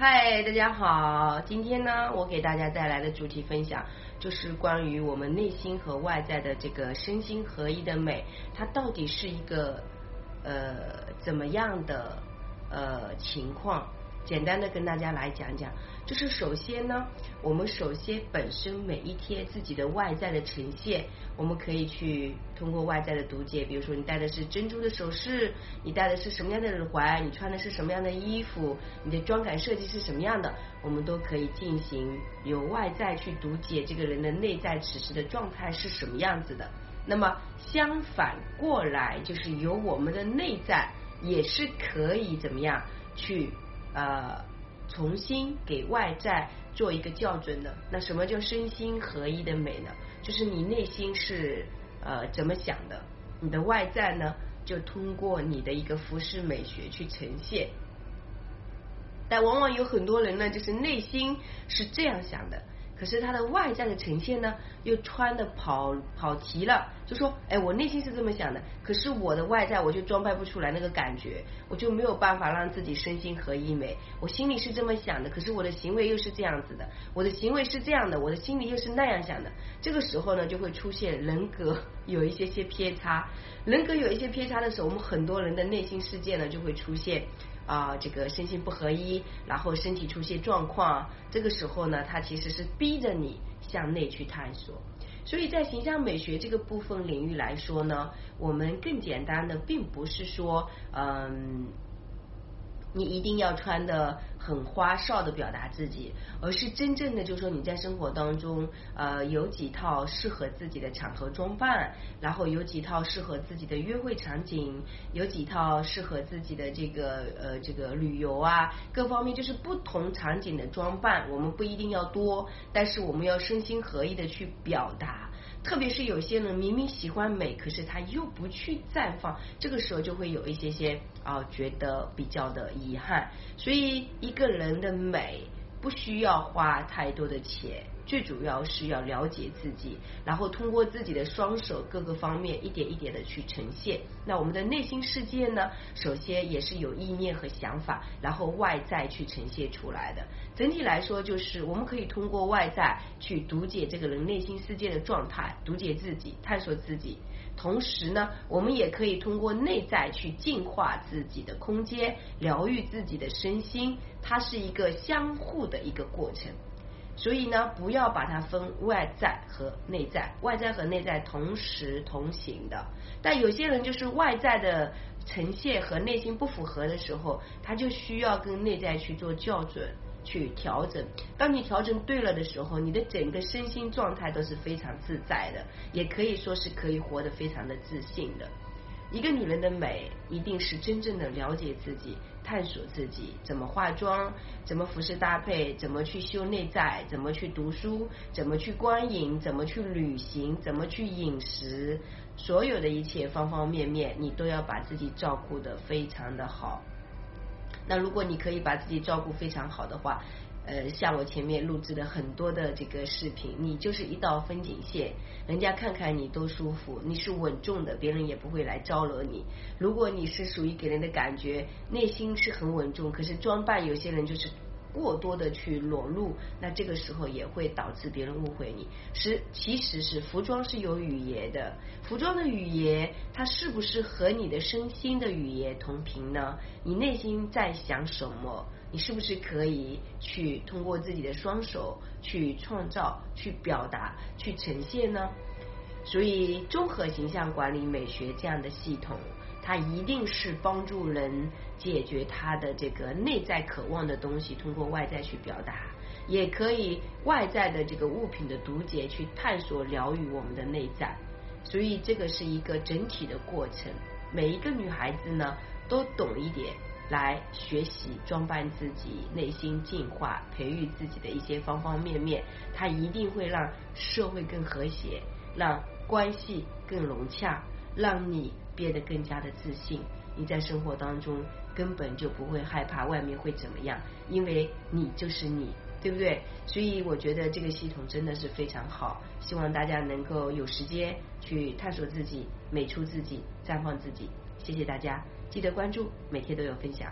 嗨，大家好，今天呢，我给大家带来的主题分享就是关于我们内心和外在的这个身心合一的美，它到底是一个呃怎么样的呃情况？简单的跟大家来讲讲，就是首先呢，我们首先本身每一天自己的外在的呈现，我们可以去通过外在的读解，比如说你戴的是珍珠的首饰，你戴的是什么样的耳环，你穿的是什么样的衣服，你的妆感设计是什么样的，我们都可以进行由外在去读解这个人的内在此时的状态是什么样子的。那么相反过来，就是由我们的内在也是可以怎么样去。呃，重新给外在做一个校准的，那什么叫身心合一的美呢？就是你内心是呃怎么想的，你的外在呢就通过你的一个服饰美学去呈现。但往往有很多人呢，就是内心是这样想的。可是他的外在的呈现呢，又穿的跑跑题了，就说，哎，我内心是这么想的，可是我的外在我就装扮不出来那个感觉，我就没有办法让自己身心合一美。我心里是这么想的，可是我的行为又是这样子的，我的行为是这样的，我的心里又是那样想的。这个时候呢，就会出现人格有一些些偏差，人格有一些偏差的时候，我们很多人的内心世界呢就会出现。啊，这个身心不合一，然后身体出现状况，这个时候呢，它其实是逼着你向内去探索。所以在形象美学这个部分领域来说呢，我们更简单的，并不是说，嗯。你一定要穿的很花哨的表达自己，而是真正的就是说你在生活当中，呃，有几套适合自己的场合装扮，然后有几套适合自己的约会场景，有几套适合自己的这个呃这个旅游啊，各方面就是不同场景的装扮，我们不一定要多，但是我们要身心合一的去表达。特别是有些人明明喜欢美，可是他又不去绽放，这个时候就会有一些些啊觉得比较的遗憾。所以一个人的美不需要花太多的钱。最主要是要了解自己，然后通过自己的双手各个方面一点一点的去呈现。那我们的内心世界呢，首先也是有意念和想法，然后外在去呈现出来的。整体来说，就是我们可以通过外在去读解这个人内心世界的状态，读解自己，探索自己。同时呢，我们也可以通过内在去净化自己的空间，疗愈自己的身心。它是一个相互的一个过程。所以呢，不要把它分外在和内在，外在和内在同时同行的。但有些人就是外在的呈现和内心不符合的时候，他就需要跟内在去做校准、去调整。当你调整对了的时候，你的整个身心状态都是非常自在的，也可以说是可以活得非常的自信的。一个女人的美，一定是真正的了解自己、探索自己，怎么化妆，怎么服饰搭配，怎么去修内在，怎么去读书，怎么去观影，怎么去旅行，怎么去饮食，所有的一切方方面面，你都要把自己照顾得非常的好。那如果你可以把自己照顾非常好的话，呃，像我前面录制的很多的这个视频，你就是一道风景线，人家看看你都舒服，你是稳重的，别人也不会来招惹你。如果你是属于给人的感觉内心是很稳重，可是装扮有些人就是过多的去裸露，那这个时候也会导致别人误会你。是其实是服装是有语言的，服装的语言它是不是和你的身心的语言同频呢？你内心在想什么？你是不是可以去通过自己的双手去创造、去表达、去呈现呢？所以，综合形象管理美学这样的系统，它一定是帮助人解决他的这个内在渴望的东西，通过外在去表达，也可以外在的这个物品的读解去探索、疗愈我们的内在。所以，这个是一个整体的过程。每一个女孩子呢，都懂一点。来学习装扮自己，内心净化，培育自己的一些方方面面，它一定会让社会更和谐，让关系更融洽，让你变得更加的自信。你在生活当中根本就不会害怕外面会怎么样，因为你就是你，对不对？所以我觉得这个系统真的是非常好，希望大家能够有时间去探索自己，美出自己，绽放自己。谢谢大家。记得关注，每天都有分享。